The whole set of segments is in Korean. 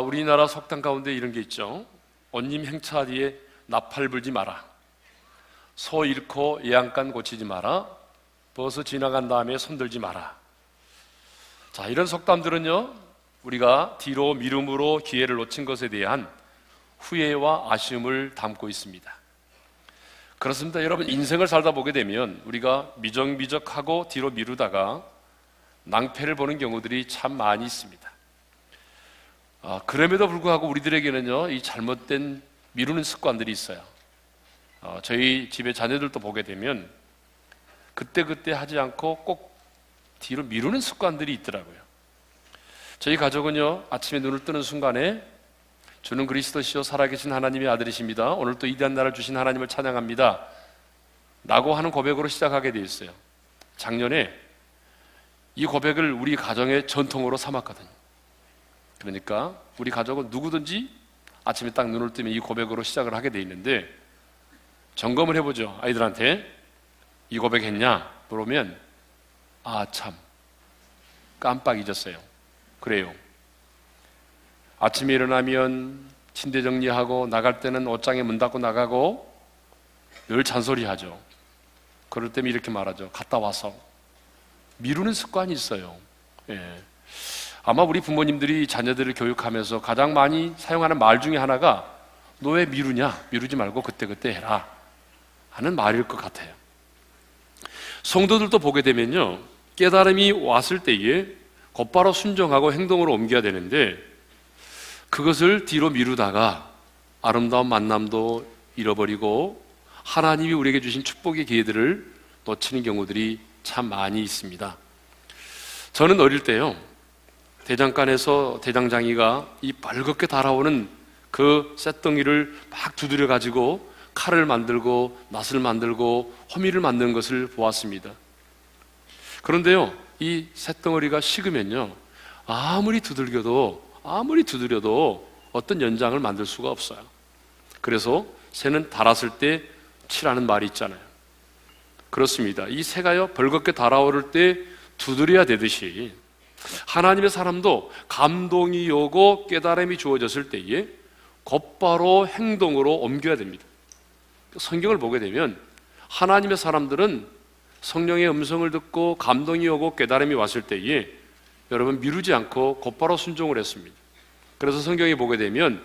아, 우리나라 속담 가운데 이런 게 있죠. 언님 행차 뒤에 나팔 불지 마라. 소 잃고 예안간 고치지 마라. 버스 지나간 다음에 손들지 마라. 자, 이런 속담들은요, 우리가 뒤로 미rum으로 기회를 놓친 것에 대한 후회와 아쉬움을 담고 있습니다. 그렇습니다. 여러분, 인생을 살다 보게 되면 우리가 미적미적하고 뒤로 미루다가 낭패를 보는 경우들이 참 많이 있습니다. 아, 그럼에도 불구하고 우리들에게는요, 이 잘못된 미루는 습관들이 있어요. 어, 저희 집에 자녀들도 보게 되면 그때 그때 하지 않고 꼭 뒤로 미루는 습관들이 있더라고요. 저희 가족은요, 아침에 눈을 뜨는 순간에 주는 그리스도시요 살아계신 하나님의 아들이십니다. 오늘 또 이대한 날을 주신 하나님을 찬양합니다. 라고 하는 고백으로 시작하게 되어 있어요. 작년에 이 고백을 우리 가정의 전통으로 삼았거든요. 그러니까 우리 가족은 누구든지 아침에 딱 눈을 뜨면 이 고백으로 시작을 하게 돼 있는데 점검을 해보죠. 아이들한테 이 고백했냐? 물으면 아 참 깜빡 잊었어요. 그래요. 아침에 일어나면 침대 정리하고 나갈 때는 옷장에 문 닫고 나가고 늘 잔소리하죠. 그럴 때면 이렇게 말하죠. 갔다 와서 미루는 습관이 있어요. 예. 아마 우리 부모님들이 자녀들을 교육하면서 가장 많이 사용하는 말 중에 하나가 너 왜 미루냐? 미루지 말고 그때그때 해라. 하는 말일 것 같아요. 성도들도 보게 되면요. 깨달음이 왔을 때에 곧바로 순종하고 행동으로 옮겨야 되는데 그것을 뒤로 미루다가 아름다운 만남도 잃어버리고 하나님이 우리에게 주신 축복의 기회들을 놓치는 경우들이 참 많이 있습니다. 저는 어릴 때요. 대장간에서 대장장이가 이 벌겋게 달아오는 그 쇳덩이를 막 두드려 가지고 칼을 만들고 낫을 만들고 호미를 만드는 것을 보았습니다. 그런데요, 이 쇳덩어리가 식으면요, 아무리 두들겨도 아무리 두드려도 어떤 연장을 만들 수가 없어요. 그래서 새는 달았을 때 칠하는 말이 있잖아요. 그렇습니다. 이 새가요, 벌겋게 달아오를 때 두드려야 되듯이 하나님의 사람도 감동이 오고 깨달음이 주어졌을 때에 곧바로 행동으로 옮겨야 됩니다. 성경을 보게 되면 하나님의 사람들은 성령의 음성을 듣고 감동이 오고 깨달음이 왔을 때에 여러분 미루지 않고 곧바로 순종을 했습니다. 그래서 성경에 보게 되면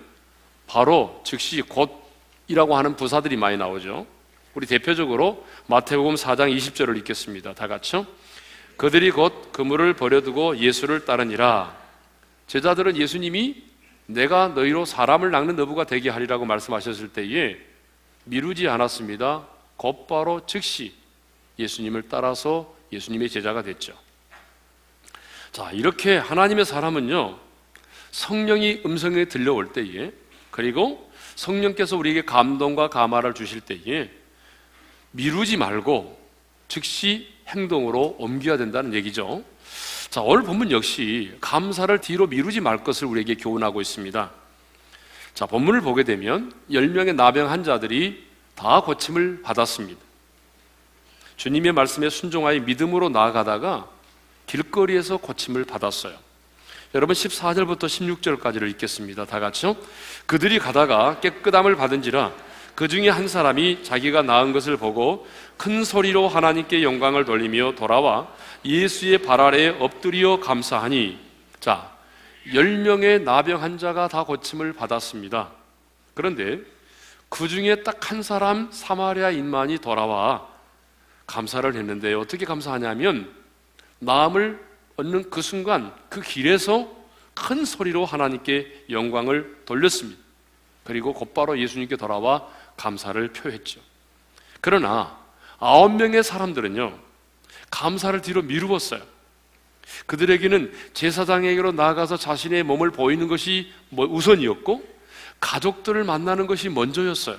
바로 즉시 곧이라고 하는 부사들이 많이 나오죠. 우리 대표적으로 마태복음 4장 20절을 읽겠습니다. 다 같이요. 그들이 곧 그물을 버려두고 예수를 따르니라. 제자들은 예수님이 내가 너희로 사람을 낚는 어부가 되게 하리라고 말씀하셨을 때에 미루지 않았습니다. 곧바로 즉시 예수님을 따라서 예수님의 제자가 됐죠. 자, 이렇게 하나님의 사람은요, 성령이 음성에 들려올 때에, 그리고 성령께서 우리에게 감동과 감화를 주실 때에, 미루지 말고 즉시 행동으로 옮겨야 된다는 얘기죠. 자, 오늘 본문 역시 감사를 뒤로 미루지 말 것을 우리에게 교훈하고 있습니다. 자, 본문을 보게 되면 10명의 나병 환자들이 다 고침을 받았습니다. 주님의 말씀에 순종하여 믿음으로 나아가다가 길거리에서 고침을 받았어요. 여러분 14절부터 16절까지를 읽겠습니다. 다 같이요. 그들이 가다가 깨끗함을 받은지라 그 중에 한 사람이 자기가 나은 것을 보고 큰 소리로 하나님께 영광을 돌리며 돌아와 예수의 발 아래에 엎드려 감사하니 자, 10명의 나병 환자가 다 고침을 받았습니다. 그런데 그 중에 딱 한 사람 사마리아인만이 돌아와 감사를 했는데 어떻게 감사하냐면 마음을 얻는 그 순간 그 길에서 큰 소리로 하나님께 영광을 돌렸습니다. 그리고 곧바로 예수님께 돌아와 감사를 표했죠. 그러나 아홉 명의 사람들은요 감사를 뒤로 미루었어요. 그들에게는 제사장에게로 나아가서 자신의 몸을 보이는 것이 뭐 우선이었고 가족들을 만나는 것이 먼저였어요.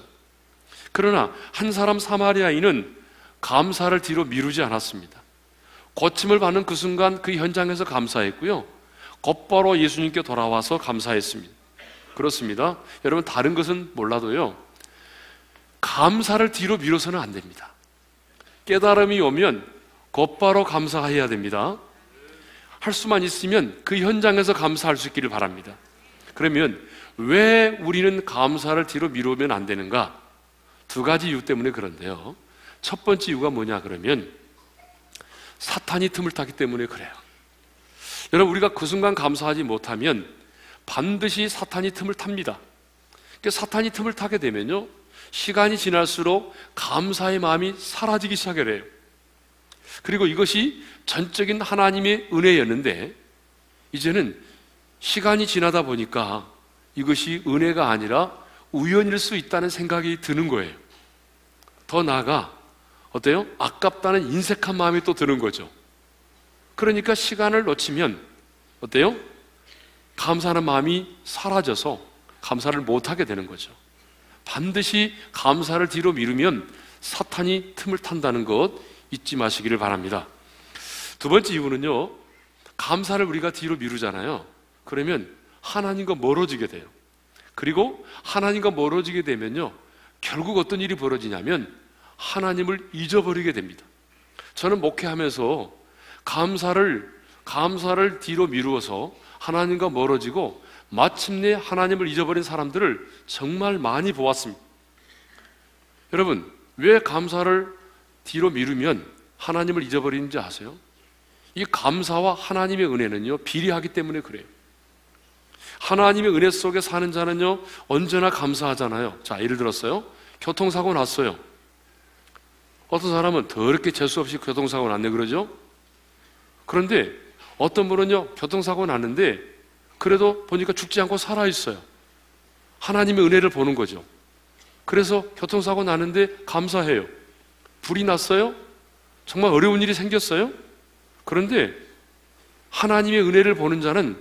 그러나 한 사람 사마리아인은 감사를 뒤로 미루지 않았습니다. 고침을 받는 그 순간 그 현장에서 감사했고요. 곧바로 예수님께 돌아와서 감사했습니다. 그렇습니다. 여러분, 다른 것은 몰라도요. 감사를 뒤로 미뤄서는 안 됩니다. 깨달음이 오면 곧바로 감사해야 됩니다. 할 수만 있으면 그 현장에서 감사할 수 있기를 바랍니다. 그러면 왜 우리는 감사를 뒤로 미루면 안 되는가? 두 가지 이유 때문에 그런데요. 첫 번째 이유가 뭐냐 그러면 사탄이 틈을 타기 때문에 그래요. 여러분 우리가 그 순간 감사하지 못하면 반드시 사탄이 틈을 탑니다. 그 사탄이 틈을 타게 되면요. 시간이 지날수록 감사의 마음이 사라지기 시작해요. 그리고 이것이 전적인 하나님의 은혜였는데 이제는 시간이 지나다 보니까 이것이 은혜가 아니라 우연일 수 있다는 생각이 드는 거예요. 더 나아가 어때요? 아깝다는 인색한 마음이 또 드는 거죠. 그러니까 시간을 놓치면 어때요? 감사하는 마음이 사라져서 감사를 못하게 되는 거죠. 반드시 감사를 뒤로 미루면 사탄이 틈을 탄다는 것 잊지 마시기를 바랍니다. 두 번째 이유는요, 감사를 우리가 뒤로 미루잖아요. 그러면 하나님과 멀어지게 돼요. 그리고 하나님과 멀어지게 되면요, 결국 어떤 일이 벌어지냐면 하나님을 잊어버리게 됩니다. 저는 목회하면서 감사를 감사를 뒤로 미루어서 하나님과 멀어지고 마침내 하나님을 잊어버린 사람들을 정말 많이 보았습니다. 여러분, 왜 감사를 뒤로 미루면 하나님을 잊어버리는지 아세요? 이 감사와 하나님의 은혜는요, 비례하기 때문에 그래요. 하나님의 은혜 속에 사는 자는요, 언제나 감사하잖아요. 자, 예를 들었어요. 교통사고 났어요. 어떤 사람은 더럽게 재수없이 교통사고 났네 그러죠? 그런데 어떤 분은요, 교통사고 났는데 그래도 보니까 죽지 않고 살아있어요. 하나님의 은혜를 보는 거죠. 그래서 교통사고 나는데 감사해요. 불이 났어요? 정말 어려운 일이 생겼어요? 그런데 하나님의 은혜를 보는 자는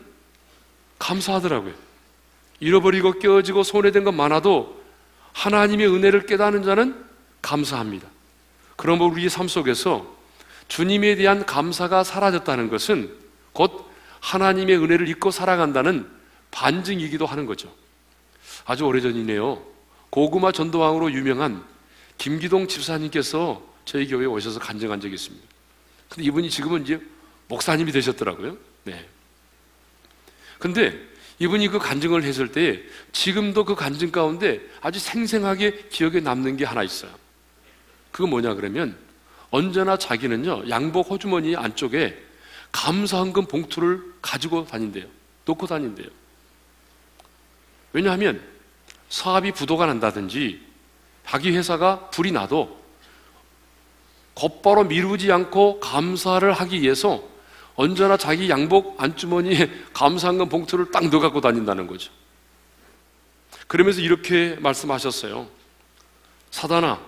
감사하더라고요. 잃어버리고 깨어지고 손해된 것 많아도 하나님의 은혜를 깨닫는 자는 감사합니다. 그러므로 우리 삶 속에서 주님에 대한 감사가 사라졌다는 것은 곧 하나님의 은혜를 잊고 살아간다는 반증이기도 하는 거죠. 아주 오래전이네요. 고구마 전도왕으로 유명한 김기동 집사님께서 저희 교회에 오셔서 간증한 적이 있습니다. 근데 이분이 지금은 이제 목사님이 되셨더라고요. 네. 근데 이분이 그 간증을 했을 때 지금도 그 간증 가운데 아주 생생하게 기억에 남는 게 하나 있어요. 그거 뭐냐 그러면 언제나 자기는요 양복 호주머니 안쪽에 감사헌금 봉투를 가지고 다닌대요. 놓고 다닌대요. 왜냐하면 사업이 부도가 난다든지 자기 회사가 불이 나도 곧바로 미루지 않고 감사를 하기 위해서 언제나 자기 양복 안주머니에 감사한금 봉투를 딱 넣어 갖고 다닌다는 거죠. 그러면서 이렇게 말씀하셨어요. 사단아,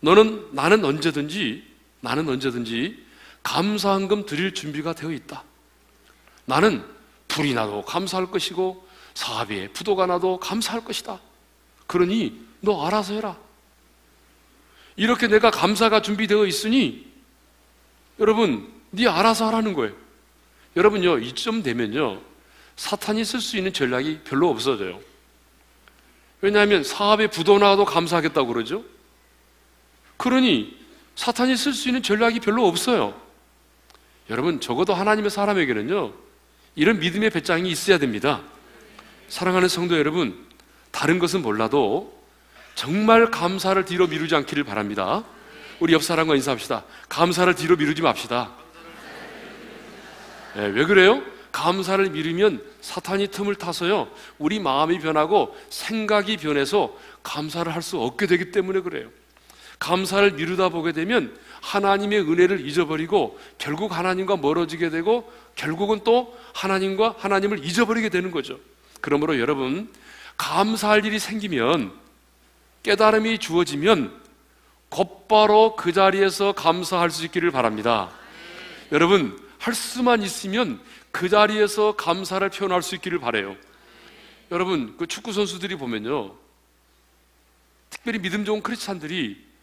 너는 나는 언제든지 나는 언제든지 감사한금 드릴 준비가 되어 있다. 나는 불이 나도 감사할 것이고 사업에 부도가 나도 감사할 것이다. 그러니 너 알아서 해라. 이렇게 내가 감사가 준비되어 있으니 여러분 네 알아서 하라는 거예요. 여러분요 이쯤 되면요 사탄이 쓸 수 있는 전략이 별로 없어져요. 왜냐하면 사업에 부도 나도 감사하겠다고 그러죠. 그러니 사탄이 쓸 수 있는 전략이 별로 없어요. 여러분 적어도 하나님의 사람에게는요 이런 믿음의 배짱이 있어야 됩니다. 사랑하는 성도 여러분, 다른 것은 몰라도 정말 감사를 뒤로 미루지 않기를 바랍니다. 우리 옆 사람과 인사합시다. 감사를 뒤로 미루지 맙시다. 네, 왜 그래요? 감사를 미루면 사탄이 틈을 타서요. 우리 마음이 변하고 생각이 변해서 감사를 할 수 없게 되기 때문에 그래요. 감사를 미루다 보게 되면 하나님의 은혜를 잊어버리고 결국 하나님과 멀어지게 되고 결국은 또 하나님과 하나님을 잊어버리게 되는 거죠. 그러므로 여러분 감사할 일이 생기면 깨달음이 주어지면 곧바로 그 자리에서 감사할 수 있기를 바랍니다. 여러분 할 수만 있으면 그 자리에서 감사를 표현할 수 있기를 바래요. 여러분 그 축구 선수들이 보면요, 특별히 믿음 좋은 크리스찬들이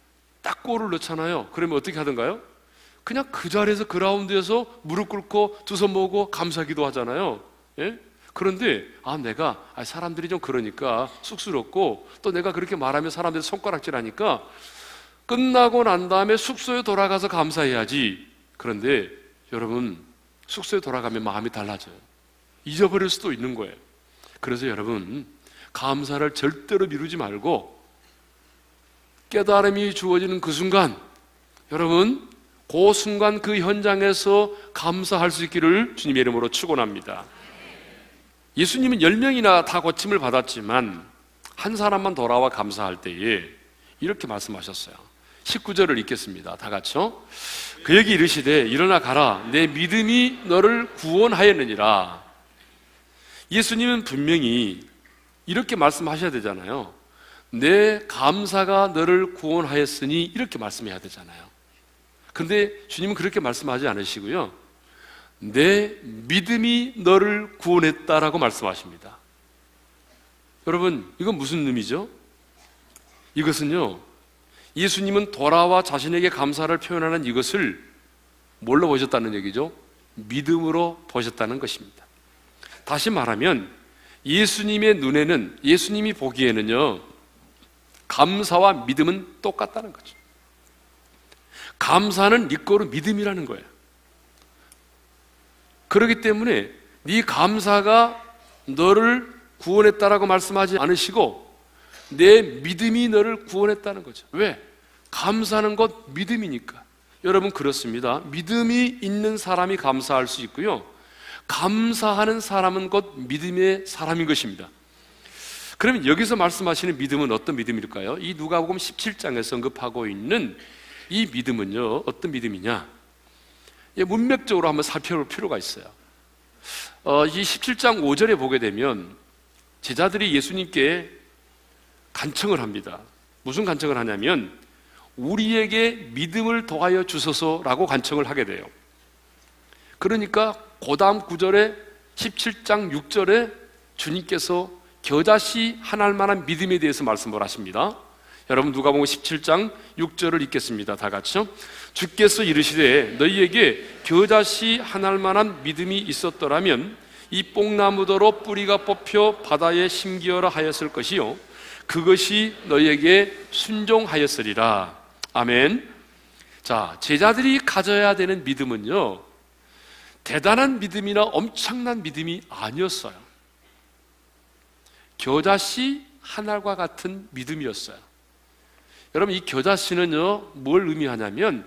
딱 골을 넣잖아요. 그러면 어떻게 하던가요? 그냥 그 자리에서 그라운드에서 무릎 꿇고 두 손 모으고 감사기도 하잖아요. 예? 그런데 아 내가 아, 사람들이 좀 그러니까 쑥스럽고 또 내가 그렇게 말하면 사람들이 손가락질하니까 끝나고 난 다음에 숙소에 돌아가서 감사해야지. 그런데 여러분 숙소에 돌아가면 마음이 달라져요. 잊어버릴 수도 있는 거예요. 그래서 여러분, 감사를 절대로 미루지 말고 깨달음이 주어지는 그 순간, 여러분, 그 순간 그 현장에서 감사할 수 있기를 주님의 이름으로 축원합니다. 예수님은 10명이나 다 고침을 받았지만 한 사람만 돌아와 감사할 때에 이렇게 말씀하셨어요. 19절을 읽겠습니다. 다 같이요. 그에게 이르시되 일어나 가라 내 믿음이 너를 구원하였느니라. 예수님은 분명히 이렇게 말씀하셔야 되잖아요. 내 감사가 너를 구원하였으니 이렇게 말씀해야 되잖아요. 근데 주님은 그렇게 말씀하지 않으시고요. 내 믿음이 너를 구원했다라고 말씀하십니다. 여러분, 이건 무슨 의미죠? 이것은요, 예수님은 돌아와 자신에게 감사를 표현하는 이것을 뭘로 보셨다는 얘기죠? 믿음으로 보셨다는 것입니다. 다시 말하면 예수님의 눈에는 예수님이 보기에는요 감사와 믿음은 똑같다는 거죠. 감사는 니꺼로 믿음이라는 거예요. 그렇기 때문에 네 감사가 너를 구원했다라고 말씀하지 않으시고 내 믿음이 너를 구원했다는 거죠. 왜? 감사하는 것 믿음이니까. 여러분 그렇습니다. 믿음이 있는 사람이 감사할 수 있고요. 감사하는 사람은 곧 믿음의 사람인 것입니다. 그러면 여기서 말씀하시는 믿음은 어떤 믿음일까요? 이 누가복음 17장에서 언급하고 있는 이 믿음은요. 어떤 믿음이냐? 문맥적으로 한번 살펴볼 필요가 있어요. 어, 이 17장 5절에 보게 되면 제자들이 예수님께 간청을 합니다. 무슨 간청을 하냐면 우리에게 믿음을 더하여 주소서라고 간청을 하게 돼요. 그러니까 그 다음 구절에 17장 6절에 주님께서 겨자씨 하나할 만한 믿음에 대해서 말씀을 하십니다. 여러분 누가 보면 17장 6절을 읽겠습니다. 다 같이요. 주께서 이르시되 너희에게 겨자씨 하나할 만한 믿음이 있었더라면 이 뽕나무더러 뿌리가 뽑혀 바다에 심기어라 하였을 것이요 그것이 너희에게 순종하였으리라. 아멘. 자, 제자들이 가져야 되는 믿음은요, 대단한 믿음이나 엄청난 믿음이 아니었어요. 겨자씨 하나과 같은 믿음이었어요. 여러분, 이 겨자씨는요, 뭘 의미하냐면,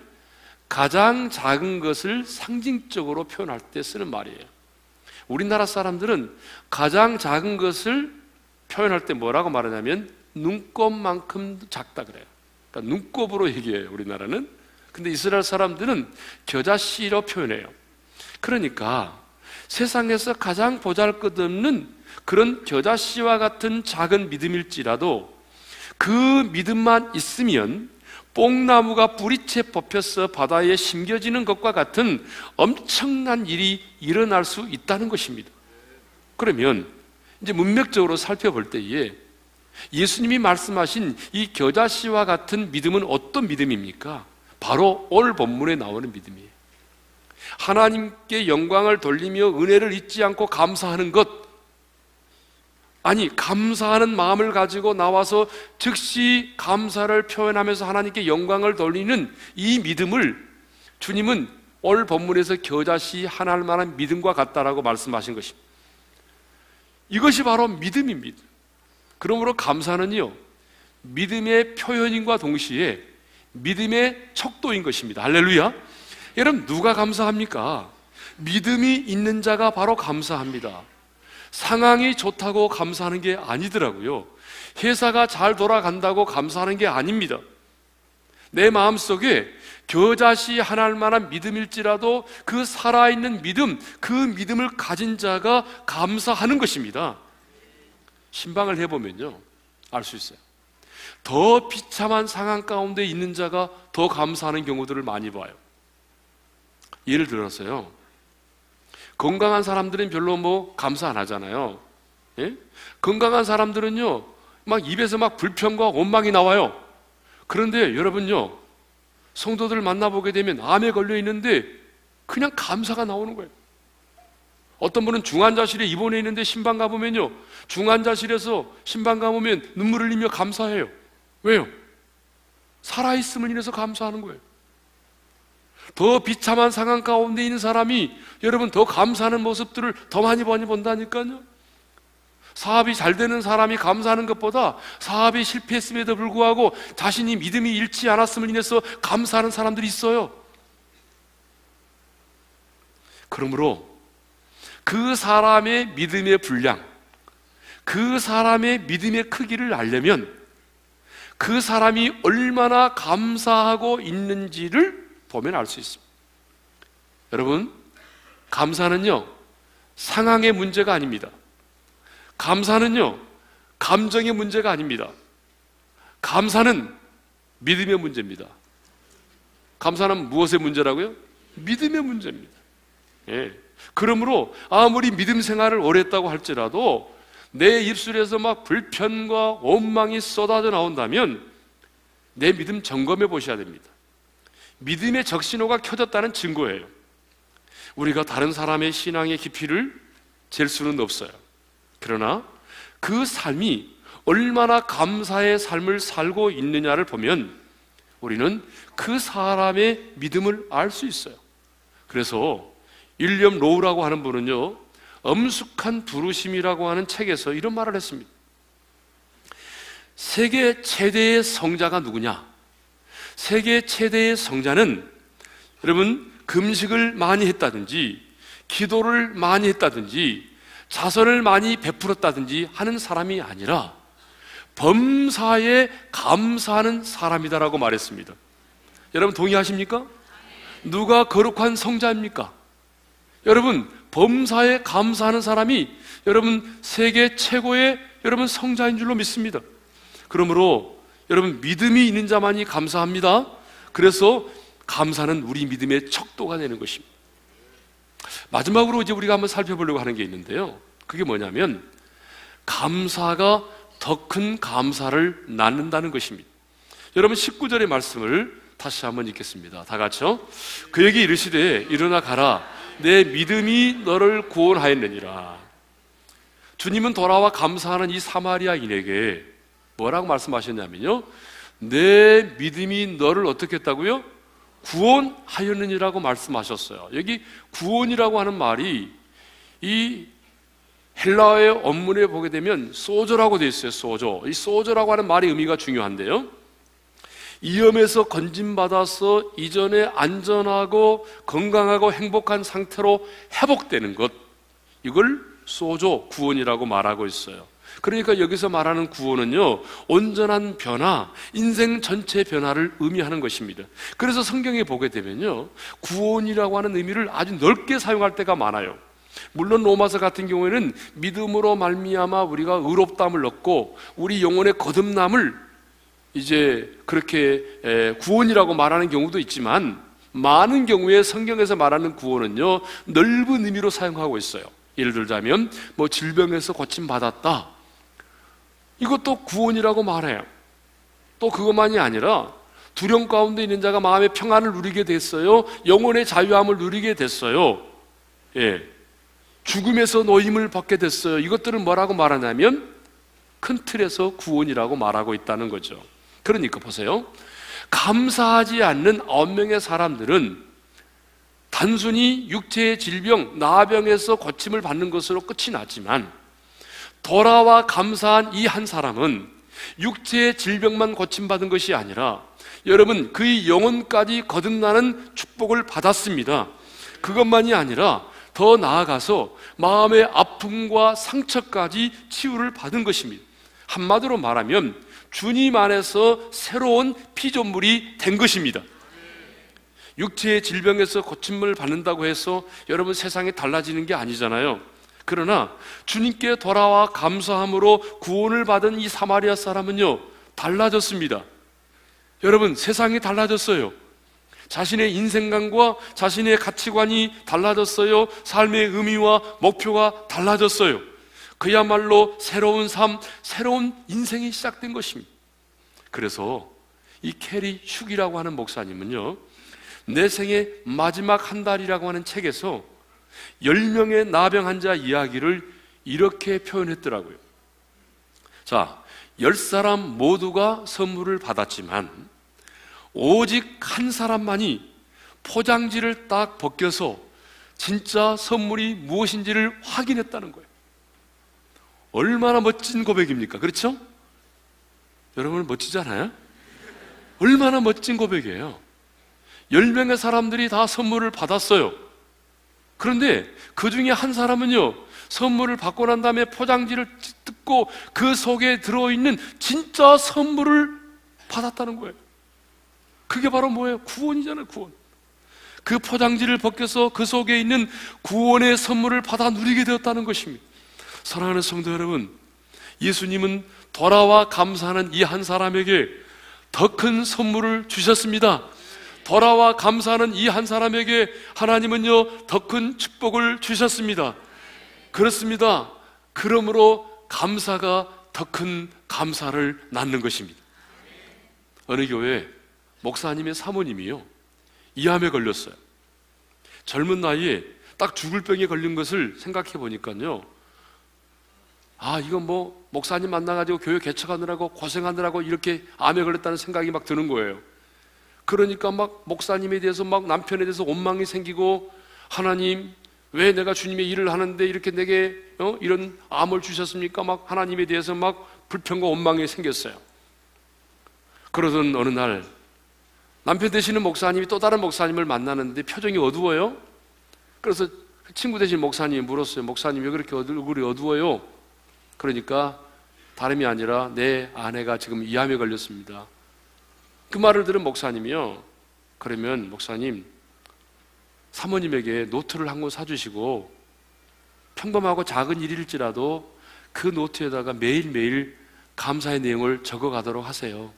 가장 작은 것을 상징적으로 표현할 때 쓰는 말이에요. 우리나라 사람들은 가장 작은 것을 표현할 때 뭐라고 말하냐면 눈곱만큼 작다 그래요. 그러니까 눈곱으로 얘기해요, 우리나라는. 근데 이스라엘 사람들은 겨자씨로 표현해요. 그러니까 세상에서 가장 보잘 것 없는 그런 겨자씨와 같은 작은 믿음일지라도 그 믿음만 있으면 뽕나무가 뿌리채 뽑혀서 바다에 심겨지는 것과 같은 엄청난 일이 일어날 수 있다는 것입니다. 그러면 이제 문맥적으로 살펴볼 때에 예수님이 말씀하신 이 겨자씨와 같은 믿음은 어떤 믿음입니까? 바로 오늘 본문에 나오는 믿음이에요. 하나님께 영광을 돌리며 은혜를 잊지 않고 감사하는 것. 아니, 감사하는 마음을 가지고 나와서 즉시 감사를 표현하면서 하나님께 영광을 돌리는 이 믿음을 주님은 오늘 본문에서 겨자씨 하나할 만한 믿음과 같다라고 말씀하신 것입니다. 이것이 바로 믿음입니다. 그러므로 감사는요, 믿음의 표현인과 동시에 믿음의 척도인 것입니다. 할렐루야. 여러분, 누가 감사합니까? 믿음이 있는 자가 바로 감사합니다. 상황이 좋다고 감사하는 게 아니더라고요. 회사가 잘 돌아간다고 감사하는 게 아닙니다. 내 마음 속에 겨자씨 하나할 만한 믿음일지라도 그 살아있는 믿음, 그 믿음을 가진 자가 감사하는 것입니다. 신방을 해보면요. 알 수 있어요. 더 비참한 상황 가운데 있는 자가 더 감사하는 경우들을 많이 봐요. 예를 들어서요. 건강한 사람들은 별로 뭐 감사 안 하잖아요. 예? 건강한 사람들은요, 막 입에서 막 불평과 원망이 나와요. 그런데 여러분요, 성도들 만나보게 되면 암에 걸려 있는데 그냥 감사가 나오는 거예요. 어떤 분은 중환자실에 입원해 있는데 신방 가보면요. 중환자실에서 신방 가보면 눈물 흘리며 감사해요. 왜요? 살아있음을 인해서 감사하는 거예요. 더 비참한 상황 가운데 있는 사람이 여러분 더 감사하는 모습들을 더 많이 많이 본다니까요. 사업이 잘 되는 사람이 감사하는 것보다 사업이 실패했음에도 불구하고 자신이 믿음이 잃지 않았음을 인해서 감사하는 사람들이 있어요. 그러므로 그 사람의 믿음의 분량, 그 사람의 믿음의 크기를 알려면 그 사람이 얼마나 감사하고 있는지를 보면 알 수 있습니다. 여러분, 감사는요, 상황의 문제가 아닙니다. 감사는요, 감정의 문제가 아닙니다. 감사는 믿음의 문제입니다. 감사는 무엇의 문제라고요? 믿음의 문제입니다. 예. 그러므로 아무리 믿음 생활을 오래 했다고 할지라도 내 입술에서 막 불편과 원망이 쏟아져 나온다면 내 믿음 점검해 보셔야 됩니다. 믿음의 적신호가 켜졌다는 증거예요. 우리가 다른 사람의 신앙의 깊이를 잴 수는 없어요. 그러나 그 삶이 얼마나 감사의 삶을 살고 있느냐를 보면 우리는 그 사람의 믿음을 알 수 있어요. 그래서 일리엄 로우라고 하는 분은요, 엄숙한 부르심이라고 하는 책에서 이런 말을 했습니다. 세계 최대의 성자가 누구냐? 세계 최대의 성자는 여러분 금식을 많이 했다든지 기도를 많이 했다든지 자선을 많이 베풀었다든지 하는 사람이 아니라 범사에 감사하는 사람이다라고 말했습니다. 여러분 동의하십니까? 누가 거룩한 성자입니까? 여러분 범사에 감사하는 사람이 여러분 세계 최고의 여러분 성자인 줄로 믿습니다. 그러므로 여러분 믿음이 있는 자만이 감사합니다. 그래서 감사는 우리 믿음의 척도가 되는 것입니다. 마지막으로 이제 우리가 한번 살펴보려고 하는 게 있는데요. 그게 뭐냐면 감사가 더 큰 감사를 낳는다는 것입니다. 여러분 19절의 말씀을 다시 한번 읽겠습니다. 다 같이요. 그에게 이르시되 일어나 가라 내 믿음이 너를 구원하였느니라. 주님은 돌아와 감사하는 이 사마리아인에게 뭐라고 말씀하셨냐면요. 내 믿음이 너를 어떻게 했다고요? 구원하였느니라고 말씀하셨어요. 여기 구원이라고 하는 말이 이 헬라어의 원문에 보게 되면 소조라고 되어 있어요. 소조. 이 소조라고 하는 말의 의미가 중요한데요. 위험에서 건진받아서 이전에 안전하고 건강하고 행복한 상태로 회복되는 것. 이걸 소조, 구원이라고 말하고 있어요. 그러니까 여기서 말하는 구원은요, 온전한 변화, 인생 전체 변화를 의미하는 것입니다. 그래서 성경에 보게 되면요, 구원이라고 하는 의미를 아주 넓게 사용할 때가 많아요. 물론 로마서 같은 경우에는 믿음으로 말미암아 우리가 의롭담을 얻고 우리 영혼의 거듭남을 이제 그렇게 구원이라고 말하는 경우도 있지만 많은 경우에 성경에서 말하는 구원은요 넓은 의미로 사용하고 있어요. 예를 들자면 뭐 질병에서 고침 받았다. 이것도 구원이라고 말해요. 또 그것만이 아니라 두려움 가운데 있는 자가 마음의 평안을 누리게 됐어요. 영혼의 자유함을 누리게 됐어요. 예. 죽음에서 노임을 받게 됐어요. 이것들은 뭐라고 말하냐면 큰 틀에서 구원이라고 말하고 있다는 거죠. 그러니까 보세요. 감사하지 않는 아홉 명의 사람들은 단순히 육체의 질병, 나병에서 고침을 받는 것으로 끝이 났지만 돌아와 감사한 이 한 사람은 육체의 질병만 고침받은 것이 아니라 여러분 그의 영혼까지 거듭나는 축복을 받았습니다. 그것만이 아니라 더 나아가서 마음의 아픔과 상처까지 치유를 받은 것입니다. 한마디로 말하면 주님 안에서 새로운 피조물이 된 것입니다. 육체의 질병에서 고침을 받는다고 해서 여러분 세상이 달라지는 게 아니잖아요. 그러나 주님께 돌아와 감사함으로 구원을 받은 이 사마리아 사람은요, 달라졌습니다. 여러분, 세상이 달라졌어요. 자신의 인생관과 자신의 가치관이 달라졌어요. 삶의 의미와 목표가 달라졌어요. 그야말로 새로운 삶, 새로운 인생이 시작된 것입니다. 그래서 이 캐리 슈기라고 하는 목사님은요, 내 생의 마지막 한 달이라고 하는 책에서 10명의 나병 환자 이야기를 이렇게 표현했더라고요. 자, 10사람 모두가 선물을 받았지만, 오직 한 사람만이 포장지를 딱 벗겨서 진짜 선물이 무엇인지를 확인했다는 거예요. 얼마나 멋진 고백입니까? 그렇죠? 여러분 멋지잖아요? 얼마나 멋진 고백이에요. 10명의 사람들이 다 선물을 받았어요. 그런데 그 중에 한 사람은요, 선물을 받고 난 다음에 포장지를 뜯고 그 속에 들어있는 진짜 선물을 받았다는 거예요. 그게 바로 뭐예요? 구원이잖아요, 구원. 그 포장지를 벗겨서 그 속에 있는 구원의 선물을 받아 누리게 되었다는 것입니다. 사랑하는 성도 여러분, 예수님은 돌아와 감사하는 이 한 사람에게 더 큰 선물을 주셨습니다. 돌아와 감사하는 이 한 사람에게 하나님은요, 더 큰 축복을 주셨습니다. 그렇습니다. 그러므로 감사가 더 큰 감사를 낳는 것입니다. 어느 교회 목사님의 사모님이요, 이암에 걸렸어요. 젊은 나이에 딱 죽을 병에 걸린 것을 생각해 보니까요, 아, 이건 뭐, 목사님 만나가지고 교회 개척하느라고 고생하느라고 이렇게 암에 걸렸다는 생각이 막 드는 거예요. 그러니까 막 목사님에 대해서 막 남편에 대해서 원망이 생기고 하나님 왜 내가 주님의 일을 하는데 이렇게 내게 어? 이런 암을 주셨습니까? 막 하나님에 대해서 막 불평과 원망이 생겼어요. 그러던 어느 날 남편 되시는 목사님이 또 다른 목사님을 만나는데 표정이 어두워요. 그래서 친구 되신 목사님이 물었어요. 목사님 왜 그렇게 얼굴이 어두워요? 그러니까 다름이 아니라 내 아내가 지금 이암에 걸렸습니다. 그 말을 들은 목사님이요. 그러면 목사님 사모님에게 노트를 한 권 사주시고 평범하고 작은 일일지라도 그 노트에다가 매일매일 감사의 내용을 적어 가도록 하세요.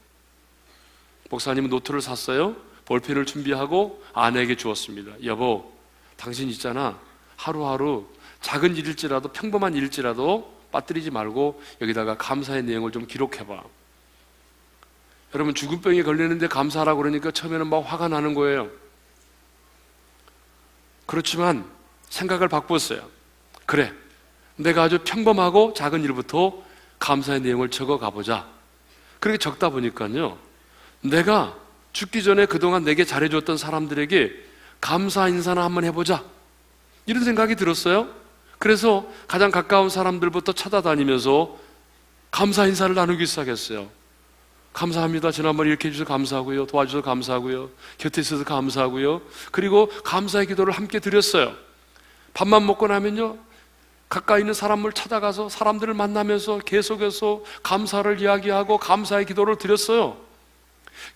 목사님은 노트를 샀어요. 볼펜을 준비하고 아내에게 주었습니다. 여보, 당신 있잖아. 하루하루 작은 일일지라도 평범한 일일지라도 빠뜨리지 말고 여기다가 감사의 내용을 좀 기록해봐. 여러분 죽은 병에 걸리는데 감사하라고 그러니까 처음에는 막 화가 나는 거예요. 그렇지만 생각을 바꾸었어요. 그래. 내가 아주 평범하고 작은 일부터 감사의 내용을 적어 가보자. 그렇게 적다 보니까요. 내가 죽기 전에 그동안 내게 잘해줬던 사람들에게 감사 인사나 한번 해보자. 이런 생각이 들었어요. 그래서 가장 가까운 사람들부터 찾아다니면서 감사 인사를 나누기 시작했어요. 감사합니다. 지난번에 이렇게 해주셔서 감사하고요. 도와주셔서 감사하고요. 곁에 있어서 감사하고요. 그리고 감사의 기도를 함께 드렸어요. 밥만 먹고 나면요. 가까이 있는 사람을 찾아가서 사람들을 만나면서 계속해서 감사를 이야기하고 감사의 기도를 드렸어요.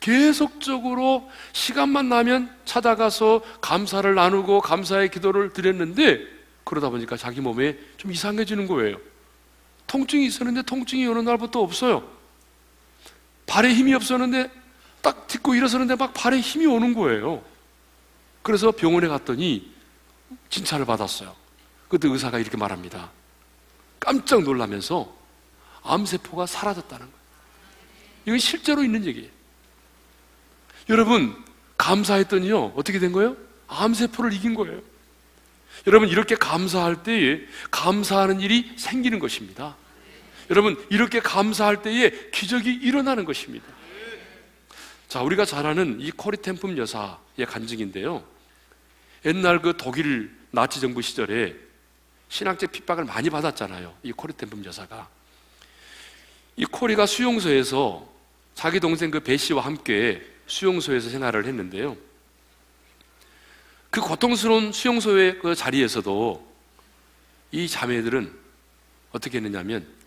계속적으로 시간만 나면 찾아가서 감사를 나누고 감사의 기도를 드렸는데 그러다 보니까 자기 몸에 좀 이상해지는 거예요. 통증이 있었는데 통증이 어느 날부터 없어요. 발에 힘이 없었는데 딱 딛고 일어서는데 막 발에 힘이 오는 거예요. 그래서 병원에 갔더니 진찰을 받았어요. 그때 의사가 이렇게 말합니다. 깜짝 놀라면서 암세포가 사라졌다는 거예요. 이건 실제로 있는 얘기예요. 여러분, 감사했더니요, 어떻게 된 거예요? 암세포를 이긴 거예요. 여러분, 이렇게 감사할 때에 감사하는 일이 생기는 것입니다. 여러분, 이렇게 감사할 때에 기적이 일어나는 것입니다. 자, 우리가 잘 아는 이 코리 템품 여사의 간증인데요. 옛날 그 독일 나치 정부 시절에 신학적 핍박을 많이 받았잖아요. 이 코리 템품 여사가. 이 코리가 수용소에서 자기 동생 그 베시와 함께 수용소에서 생활을 했는데요. 그 고통스러운 수용소의 그 자리에서도 이 자매들은 어떻게 했느냐면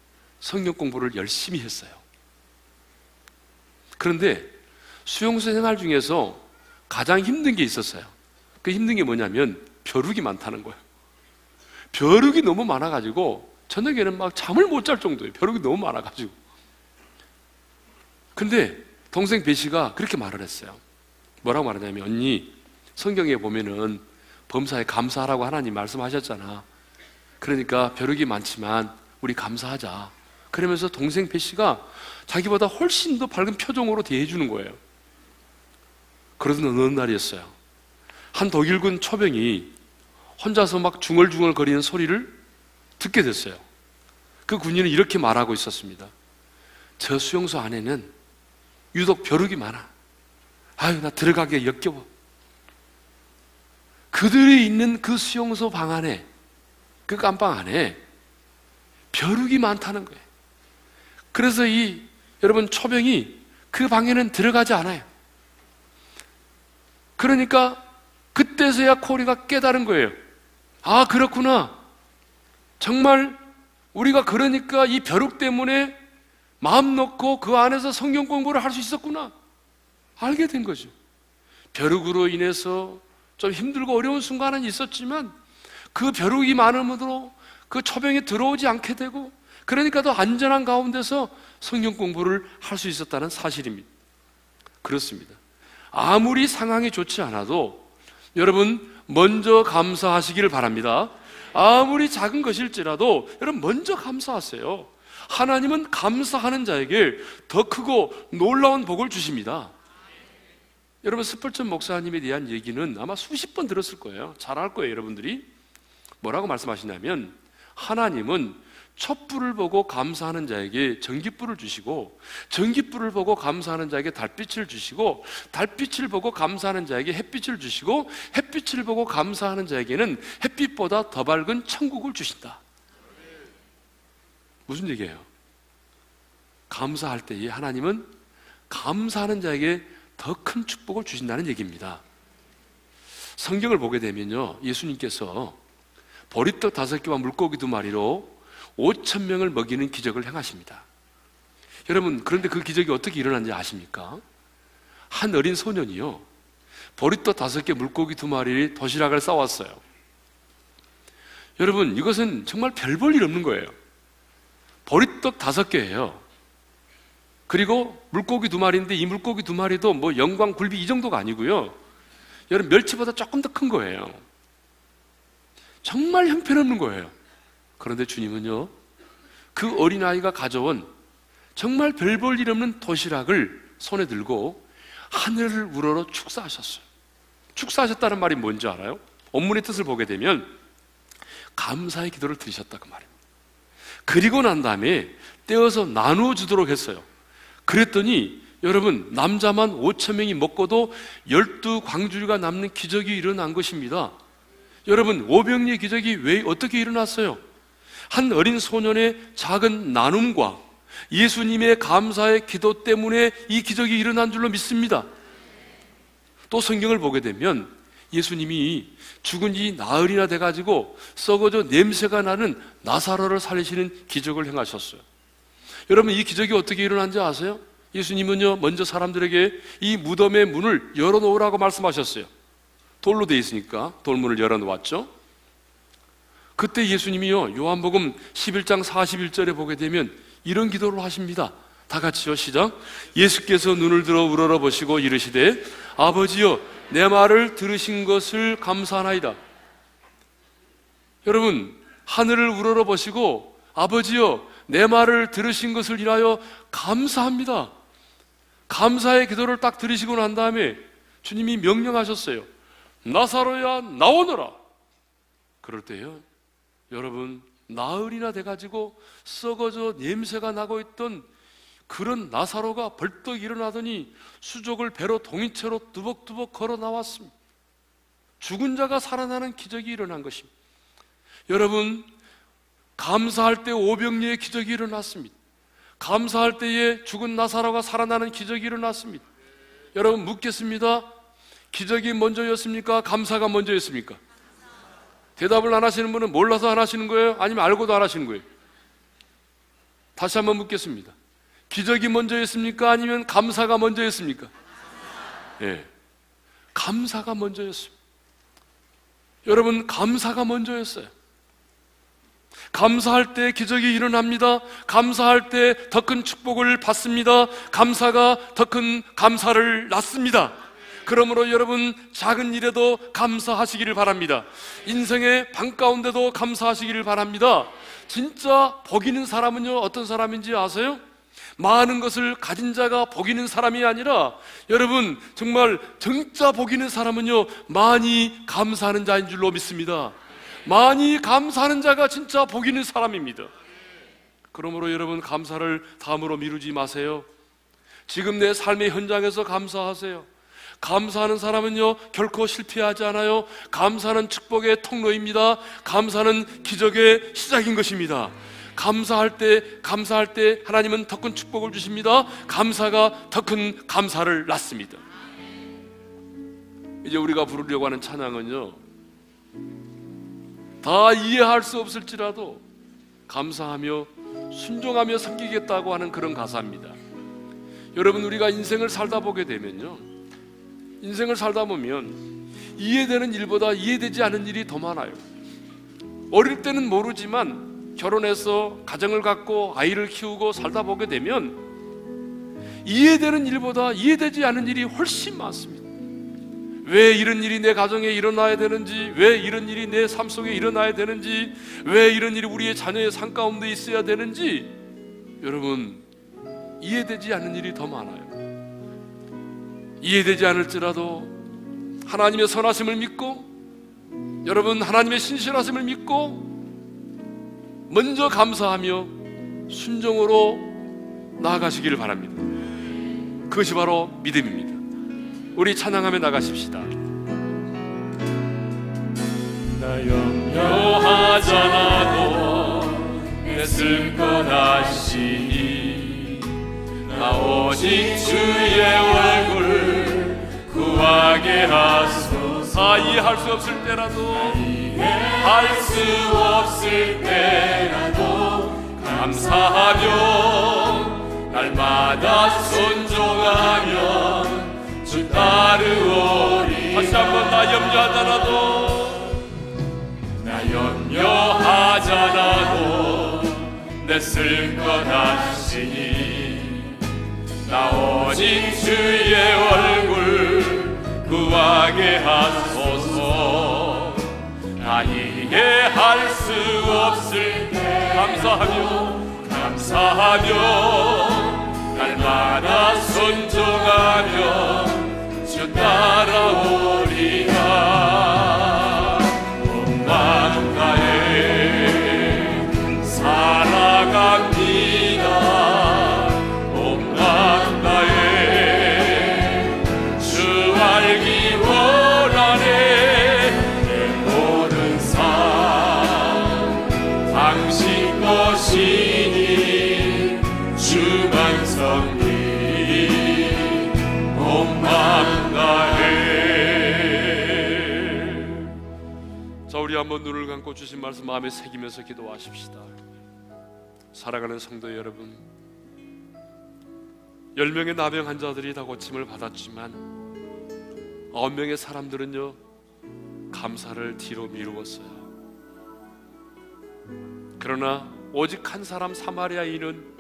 성경 공부를 열심히 했어요. 그런데 수용소 생활 중에서 가장 힘든 게 있었어요. 그 힘든 게 뭐냐면 벼룩이 많다는 거예요. 벼룩이 너무 많아가지고 저녁에는 막 잠을 못 잘 정도예요. 벼룩이 너무 많아가지고. 근데 동생 배시가 그렇게 말을 했어요. 뭐라고 말하냐면 언니 성경에 보면은 범사에 감사하라고 하나님 말씀하셨잖아. 그러니까 벼룩이 많지만 우리 감사하자. 그러면서 동생 배 씨가 자기보다 훨씬 더 밝은 표정으로 대해주는 거예요. 그러던 어느 날이었어요. 한 독일군 초병이 혼자서 막 중얼중얼 거리는 소리를 듣게 됐어요. 그 군인은 이렇게 말하고 있었습니다. 저 수용소 안에는 유독 벼룩이 많아. 아유, 나 들어가기가 역겨워. 그들이 있는 그 수용소 방 안에, 그 깜방 안에 벼룩이 많다는 거예요. 그래서 이 여러분 초병이 그 방에는 들어가지 않아요. 그러니까 그때서야 코리가 깨달은 거예요. 아, 그렇구나. 정말 우리가 그러니까 이 벼룩 때문에 마음 놓고 그 안에서 성경 공부를 할 수 있었구나. 알게 된 거죠. 벼룩으로 인해서 좀 힘들고 어려운 순간은 있었지만 그 벼룩이 많음으로 그 초병에 들어오지 않게 되고 그러니까 더 안전한 가운데서 성경 공부를 할 수 있었다는 사실입니다. 그렇습니다. 아무리 상황이 좋지 않아도 여러분 먼저 감사하시기를 바랍니다. 아무리 작은 것일지라도 여러분 먼저 감사하세요. 하나님은 감사하는 자에게 더 크고 놀라운 복을 주십니다. 여러분 스펄전 목사님에 대한 얘기는 아마 수십 번 들었을 거예요. 잘 알 거예요, 여러분들이. 뭐라고 말씀하시냐면 하나님은 촛불을 보고 감사하는 자에게 전기불을 주시고 전기불을 보고 감사하는 자에게 달빛을 주시고 달빛을 보고 감사하는 자에게 햇빛을 주시고 햇빛을 보고 감사하는 자에게는 햇빛보다 더 밝은 천국을 주신다. 무슨 얘기예요? 감사할 때에 하나님은 감사하는 자에게 더 큰 축복을 주신다는 얘기입니다. 성경을 보게 되면요, 예수님께서 보리떡 다섯 개와 물고기 두 마리로 5천 명을 먹이는 기적을 행하십니다. 여러분, 그런데 그 기적이 어떻게 일어난지 아십니까? 한 어린 소년이요, 보리떡 다섯 개, 물고기 두 마리 도시락을 싸왔어요. 여러분, 이것은 정말 별 볼 일 없는 거예요. 보리떡 다섯 개예요. 그리고 물고기 두 마리인데 이 물고기 두 마리도 뭐 영광 굴비 이 정도가 아니고요. 여러분 멸치보다 조금 더 큰 거예요. 정말 형편없는 거예요. 그런데 주님은요, 그 어린아이가 가져온 정말 별 볼 일 없는 도시락을 손에 들고 하늘을 우러러 축사하셨어요. 축사하셨다는 말이 뭔지 알아요? 원문의 뜻을 보게 되면 감사의 기도를 드리셨다 그 말입니다. 그리고 난 다음에 떼어서 나누어 주도록 했어요. 그랬더니 여러분 남자만 5천 명이 먹고도 열두 광주리가 남는 기적이 일어난 것입니다. 여러분 오병리의 기적이 왜 어떻게 일어났어요? 한 어린 소년의 작은 나눔과 예수님의 감사의 기도 때문에 이 기적이 일어난 줄로 믿습니다. 또 성경을 보게 되면 예수님이 죽은 지 나흘이나 돼가지고 썩어져 냄새가 나는 나사로를 살리시는 기적을 행하셨어요. 여러분 이 기적이 어떻게 일어난지 아세요? 예수님은요 먼저 사람들에게 이 무덤의 문을 열어놓으라고 말씀하셨어요. 돌로 돼 있으니까 돌문을 열어놓았죠. 그때 예수님이요 요한복음 11장 41절에 보게 되면 이런 기도를 하십니다. 다 같이요 시작. 예수께서 눈을 들어 우러러 보시고 이르시되 아버지여 내 말을 들으신 것을 감사하나이다. 여러분 하늘을 우러러 보시고 아버지여 내 말을 들으신 것을 인하여 감사합니다. 감사의 기도를 딱 들으시고 난 다음에 주님이 명령하셨어요. 나사로야 나오너라. 그럴 때요. 여러분 나흘이나 돼가지고 썩어져 냄새가 나고 있던 그런 나사로가 벌떡 일어나더니 수족을 배로 동인 채로 뚜벅뚜벅 걸어 나왔습니다. 죽은 자가 살아나는 기적이 일어난 것입니다. 여러분 감사할 때 오병리의 기적이 일어났습니다. 감사할 때에 죽은 나사로가 살아나는 기적이 일어났습니다. 여러분 묻겠습니다. 기적이 먼저였습니까? 감사가 먼저였습니까? 대답을 안 하시는 분은 몰라서 안 하시는 거예요? 아니면 알고도 안 하시는 거예요? 다시 한번 묻겠습니다. 기적이 먼저였습니까? 아니면 감사가 먼저였습니까? 예. 네. 감사가 먼저였습니다. 여러분, 감사가 먼저였어요. 감사할 때 기적이 일어납니다. 감사할 때 더 큰 축복을 받습니다. 감사가 더 큰 감사를 낳습니다. 그러므로 여러분 작은 일에도 감사하시기를 바랍니다. 인생의 방 가운데도 감사하시기를 바랍니다. 진짜 복 있는 사람은요 어떤 사람인지 아세요? 많은 것을 가진 자가 복 있는 사람이 아니라 여러분 정말 복 있는 사람은요 많이 감사하는 자인 줄로 믿습니다. 많이 감사하는 자가 진짜 복 있는 사람입니다. 그러므로 여러분 감사를 다음으로 미루지 마세요. 지금 내 삶의 현장에서 감사하세요. 감사하는 사람은요, 결코 실패하지 않아요. 감사는 축복의 통로입니다. 감사는 기적의 시작인 것입니다. 감사할 때 감사할 때 하나님은 더 큰 축복을 주십니다. 감사가 더 큰 감사를 낳습니다. 이제 우리가 부르려고 하는 찬양은요. 다 이해할 수 없을지라도 감사하며 순종하며 섬기겠다고 하는 그런 가사입니다. 여러분 우리가 인생을 살다 보게 되면요. 인생을 살다 보면 이해되는 일보다 이해되지 않은 일이 더 많아요. 어릴 때는 모르지만 결혼해서 가정을 갖고 아이를 키우고 살다 보게 되면 이해되는 일보다 이해되지 않은 일이 훨씬 많습니다. 왜 이런 일이 내 가정에 일어나야 되는지, 왜 이런 일이 내 삶 속에 일어나야 되는지, 왜 이런 일이 우리의 자녀의 삶 가운데 있어야 되는지, 여러분, 이해되지 않는 일이 더 많아요. 이해되지 않을지라도 하나님의 선하심을 믿고, 여러분, 하나님의 신실하심을 믿고, 먼저 감사하며 순종으로 나아가시기를 바랍니다. 그것이 바로 믿음입니다. 우리 찬양하며 나가십시다. 나 염려하잖아도 내 슬건 하시니 나 오직 주의 얼굴 구하게 하소서. 아 이해할 수 없을 때라도 할 수 없을 때라도 감사하며 날마다 순종하며 주 따르오리. 다시 한번 나 염려하잖아도 나 염려하잖아도 내 쓸것 하시니 나 오직 주의 얼굴 구하게 하소서. 나 이해할 수 없을 때 감사하며 감사하며 날마다 순종하며 주 따라오 한번 눈을 감고 주신 말씀 마음에 새기면서 기도하십시다 사랑하는 성도 여러분 열 명의 나병 환자들이 다 고침을 받았지만 아홉 명의 사람들은요 감사를 뒤로 미루었어요 그러나 오직 한 사람 사마리아인은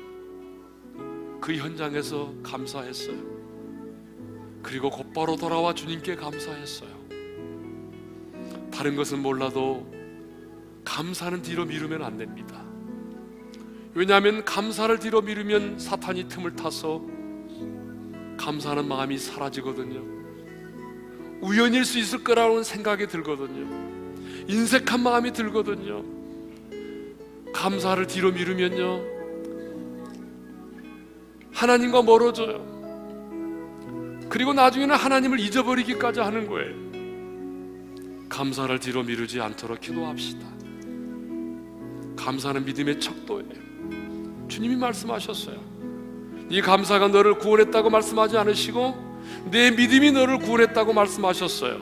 그 현장에서 감사했어요. 그리고 곧바로 돌아와 주님께 감사했어요. 다른 것은 몰라도 감사는 뒤로 미루면 안 됩니다. 왜냐하면 감사를 뒤로 미루면 사탄이 틈을 타서 감사하는 마음이 사라지거든요. 우연일 수 있을 거라는 생각이 들거든요. 인색한 마음이 들거든요. 감사를 뒤로 미루면요. 하나님과 멀어져요. 그리고 나중에는 하나님을 잊어버리기까지 하는 거예요. 감사를 뒤로 미루지 않도록 기도합시다. 감사는 믿음의 척도예요. 주님이 말씀하셨어요. 이 감사가 너를 구원했다고 말씀하지 않으시고 내 믿음이 너를 구원했다고 말씀하셨어요.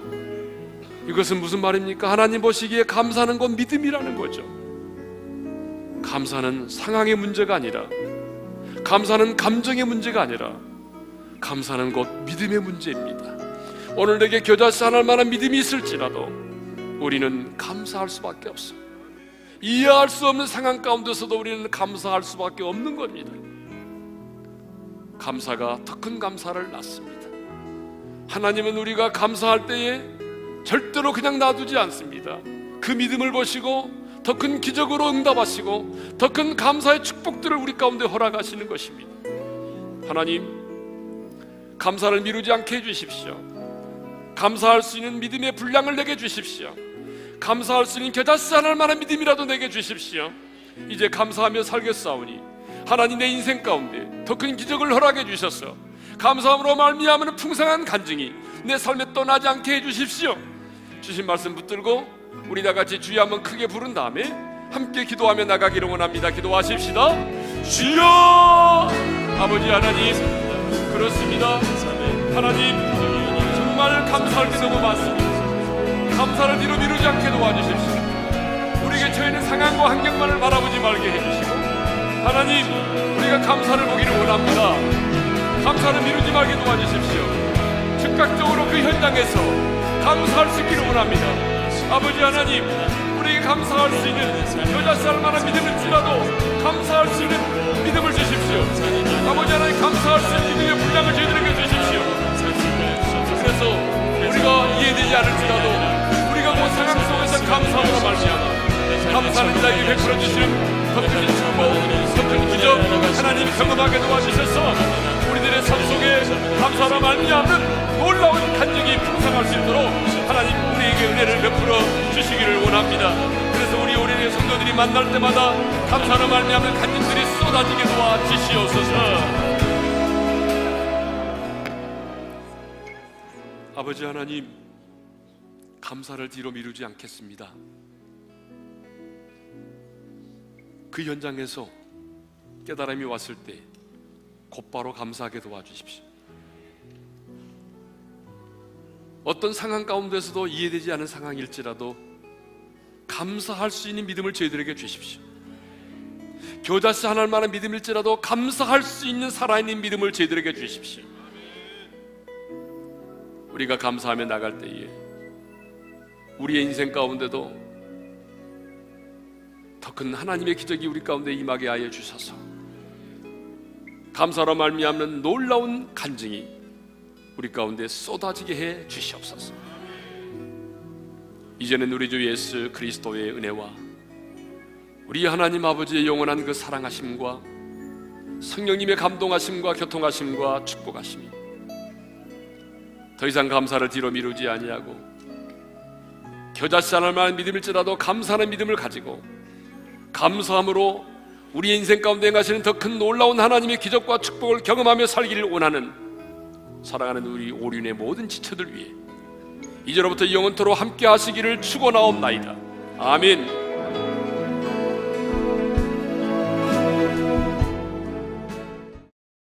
이것은 무슨 말입니까? 하나님 보시기에 감사는 건 믿음이라는 거죠. 감사는 상황의 문제가 아니라 감사는 감정의 문제가 아니라 감사는 곧 믿음의 문제입니다. 오늘 내게 겨자씨 하나 만한 믿음이 있을지라도 우리는 감사할 수밖에 없어. 이해할 수 없는 상황 가운데서도 우리는 감사할 수밖에 없는 겁니다. 감사가 더 큰 감사를 낳습니다. 하나님은 우리가 감사할 때에 절대로 그냥 놔두지 않습니다. 그 믿음을 보시고 더 큰 기적으로 응답하시고 더 큰 감사의 축복들을 우리 가운데 허락하시는 것입니다. 하나님, 감사를 미루지 않게 해주십시오. 감사할 수 있는 믿음의 분량을 내게 주십시오. 감사할 수 있는 겨자씨 하나 만한 믿음이라도 내게 주십시오. 이제 감사하며 살겠사오니 하나님 내 인생 가운데 더 큰 기적을 허락해 주셔서 감사함으로 말미암은 풍성한 간증이 내 삶에 떠나지 않게 해 주십시오. 주신 말씀 붙들고 우리 다 같이 주여 한번 크게 부른 다음에 함께 기도하며 나가기를 원합니다. 기도하십시다. 주여 아버지 하나님 그렇습니다. 하나님 정말 감사할 때 너무 많습니다. 감사를 뒤로 미루지 않게 도와주십시오. 우리에게 처해있는 상황과 환경만을 바라보지 말게 해주시고 하나님 우리가 감사를 보기를 원합니다. 감사를 미루지 말게 도와주십시오. 즉각적으로 그 현장에서 감사할 수 있기를 원합니다. 아버지 하나님 우리에게 감사할 수 있는 여자 쌀 만한 믿음을 주라도 감사할 수 있는 믿음을 주십시오. 아버지 하나님 감사할 수 있는 믿음의 분량을 저희들에게 주십시오. 그래서 우리가 이해되지 않을지라도 상황 속에서 감사함으로 말미암아 감사는 자에게 베풀어 주시는 축복, 더큰 기적 하나님 경험하게 도와주셔서 우리들의 삶 속에 감사로 말미암는 놀라운 간증이 풍성할 수 있도록 하나님 우리에게 은혜를 베풀어 주시기를 원합니다. 그래서 우리 우리의 성도들이 만날 때마다 감사로 말미암는 간증들이 쏟아지게 도와 주시옵소서. 아버지 하나님 감사를 뒤로 미루지 않겠습니다. 그 현장에서 깨달음이 왔을 때 곧바로 감사하게 도와주십시오. 어떤 상황 가운데서도 이해되지 않은 상황일지라도 감사할 수 있는 믿음을 저희들에게 주십시오. 교자씨 하나님 만한 믿음일지라도 감사할 수 있는 살아있는 믿음을 저희들에게 주십시오. 우리가 감사하며 나갈 때에 우리의 인생 가운데도 더 큰 하나님의 기적이 우리 가운데 임하게 하여 주셔서 감사로 말미암는 놀라운 간증이 우리 가운데 쏟아지게 해 주시옵소서. 이제는 우리 주 예수 그리스도의 은혜와 우리 하나님 아버지의 영원한 그 사랑하심과 성령님의 감동하심과 교통하심과 축복하심이 더 이상 감사를 뒤로 미루지 아니하고 겨자씨 않을 만한 믿음일지라도 감사하는 믿음을 가지고 감사함으로 우리 인생 가운데 행하시는 더 큰 놀라운 하나님의 기적과 축복을 경험하며 살기를 원하는 사랑하는 우리 오륜의 모든 지체들 위해 이제로부터 영원토로 함께 하시기를 축원하옵나이다. 아멘.